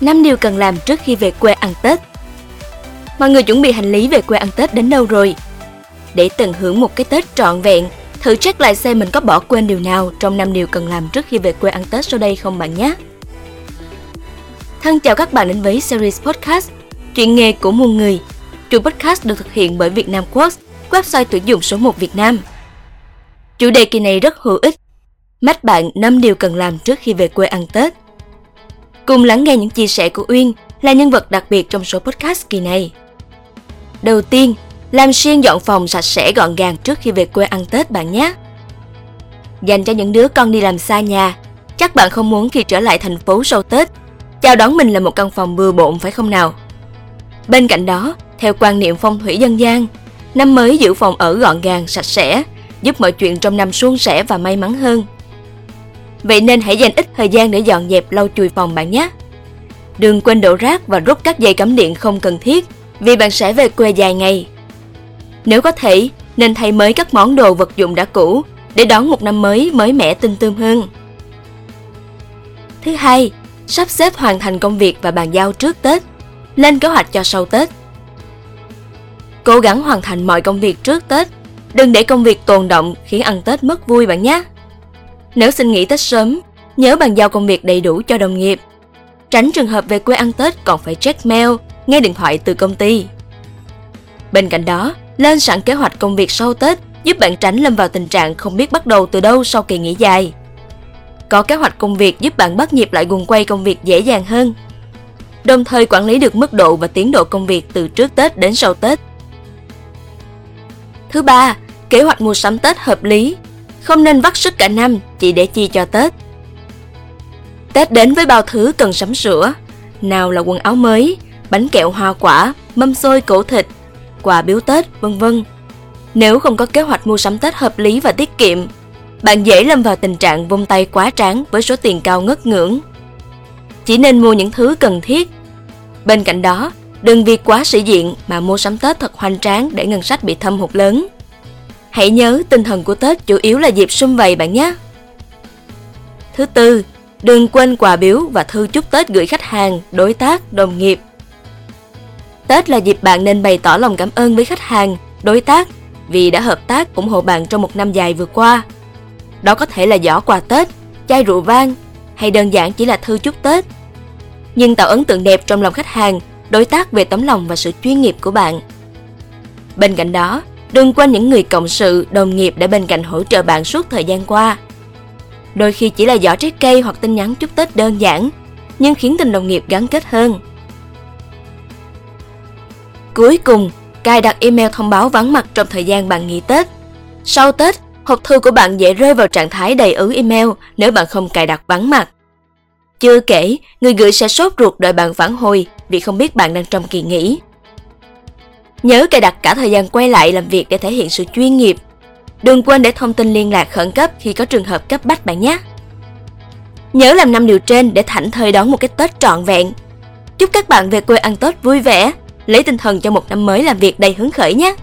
5 điều cần làm trước khi về quê ăn Tết. Mọi người chuẩn bị hành lý về quê ăn Tết đến đâu rồi? Để tận hưởng một cái Tết trọn vẹn, thử check lại xem mình có bỏ quên điều nào trong 5 điều cần làm trước khi về quê ăn Tết sau đây không bạn nhé. Thân chào các bạn đến với series podcast Chuyện nghề của muôn người. Chuỗi podcast được thực hiện bởi Vietnam Quartz, website tuyển dụng số 1 Việt Nam. Chủ đề kỳ này rất hữu ích. Mách bạn 5 điều cần làm trước khi về quê ăn Tết. Cùng lắng nghe những chia sẻ của Uyên là nhân vật đặc biệt trong số podcast kỳ này. Đầu tiên, làm xuyên dọn phòng sạch sẽ gọn gàng trước khi về quê ăn Tết bạn nhé. Dành cho những đứa con đi làm xa nhà, chắc bạn không muốn khi trở lại thành phố sau Tết, chào đón mình là một căn phòng bừa bộn phải không nào? Bên cạnh đó, theo quan niệm phong thủy dân gian, năm mới giữ phòng ở gọn gàng, sạch sẽ, giúp mọi chuyện trong năm suôn sẻ và may mắn hơn. Vậy nên hãy dành ít thời gian để dọn dẹp lau chùi phòng bạn nhé. Đừng quên đổ rác và rút các dây cắm điện không cần thiết vì bạn sẽ về quê dài ngày. Nếu có thể, nên thay mới các món đồ vật dụng đã cũ để đón một năm mới mới mẻ tinh tươm hơn. Thứ hai, sắp xếp hoàn thành công việc và bàn giao trước Tết, lên kế hoạch cho sau Tết. Cố gắng hoàn thành mọi công việc trước Tết, đừng để công việc tồn động khiến ăn Tết mất vui bạn nhé. Nếu xin nghỉ Tết sớm, nhớ bàn giao công việc đầy đủ cho đồng nghiệp. Tránh trường hợp về quê ăn Tết còn phải check mail, nghe điện thoại từ công ty. Bên cạnh đó, lên sẵn kế hoạch công việc sau Tết giúp bạn tránh lâm vào tình trạng không biết bắt đầu từ đâu sau kỳ nghỉ dài. Có kế hoạch công việc giúp bạn bắt nhịp lại guồng quay công việc dễ dàng hơn. Đồng thời quản lý được mức độ và tiến độ công việc từ trước Tết đến sau Tết. Thứ ba, kế hoạch mua sắm Tết hợp lý. Không nên vắt sức cả năm chỉ để chi cho Tết. Tết đến với bao thứ cần sắm sửa. Nào là quần áo mới, bánh kẹo hoa quả, mâm xôi cổ thịt, quà biếu Tết, vân vân. Nếu không có kế hoạch mua sắm Tết hợp lý và tiết kiệm, bạn dễ lâm vào tình trạng vung tay quá tráng với số tiền cao ngất ngưỡng. Chỉ nên mua những thứ cần thiết. Bên cạnh đó, đừng vì quá sĩ diện mà mua sắm Tết thật hoành tráng để ngân sách bị thâm hụt lớn. Hãy nhớ tinh thần của Tết chủ yếu là dịp sum vầy bạn nhé. Thứ tư, đừng quên quà biếu và thư chúc Tết gửi khách hàng, đối tác, đồng nghiệp. Tết là dịp bạn nên bày tỏ lòng cảm ơn với khách hàng, đối tác vì đã hợp tác ủng hộ bạn trong một năm dài vừa qua. Đó có thể là giỏ quà Tết, chai rượu vang hay đơn giản chỉ là thư chúc Tết. Nhưng tạo ấn tượng đẹp trong lòng khách hàng, đối tác về tấm lòng và sự chuyên nghiệp của bạn. Bên cạnh đó, đừng quên những người cộng sự, đồng nghiệp đã bên cạnh hỗ trợ bạn suốt thời gian qua. Đôi khi chỉ là giỏ trái cây hoặc tin nhắn chúc Tết đơn giản, nhưng khiến tình đồng nghiệp gắn kết hơn. Cuối cùng, cài đặt email thông báo vắng mặt trong thời gian bạn nghỉ Tết. Sau Tết, hộp thư của bạn dễ rơi vào trạng thái đầy ứ email nếu bạn không cài đặt vắng mặt. Chưa kể, người gửi sẽ sốt ruột đợi bạn phản hồi vì không biết bạn đang trong kỳ nghỉ. Nhớ cài đặt cả thời gian quay lại làm việc để thể hiện sự chuyên nghiệp. Đừng quên để thông tin liên lạc khẩn cấp khi có trường hợp cấp bách bạn nhé. Nhớ làm năm điều trên để thảnh thơi đón một cái Tết trọn vẹn. Chúc các bạn về quê ăn Tết vui vẻ, lấy tinh thần cho một năm mới làm việc đầy hứng khởi nhé.